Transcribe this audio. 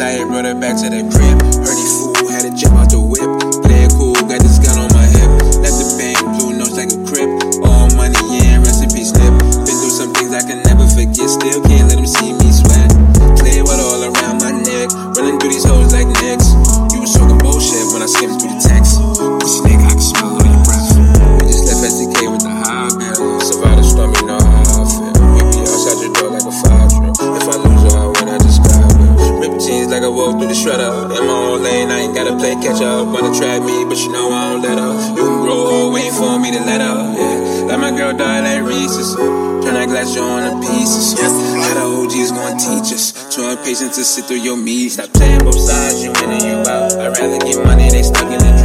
I ain't brought it back to the crib. In my own lane, I ain't gotta play catch up. Wanna trap me, but you know I don't let up. You can grow old, waiting for me to let up. Yeah, let my girl die like Reese's. Turn that glass jaw into pieces. Yes, how the OG's gonna teach us. Too impatient to sit through your meetings. Stop playing both sides, you in and you out. I'd rather get money, they stuck in the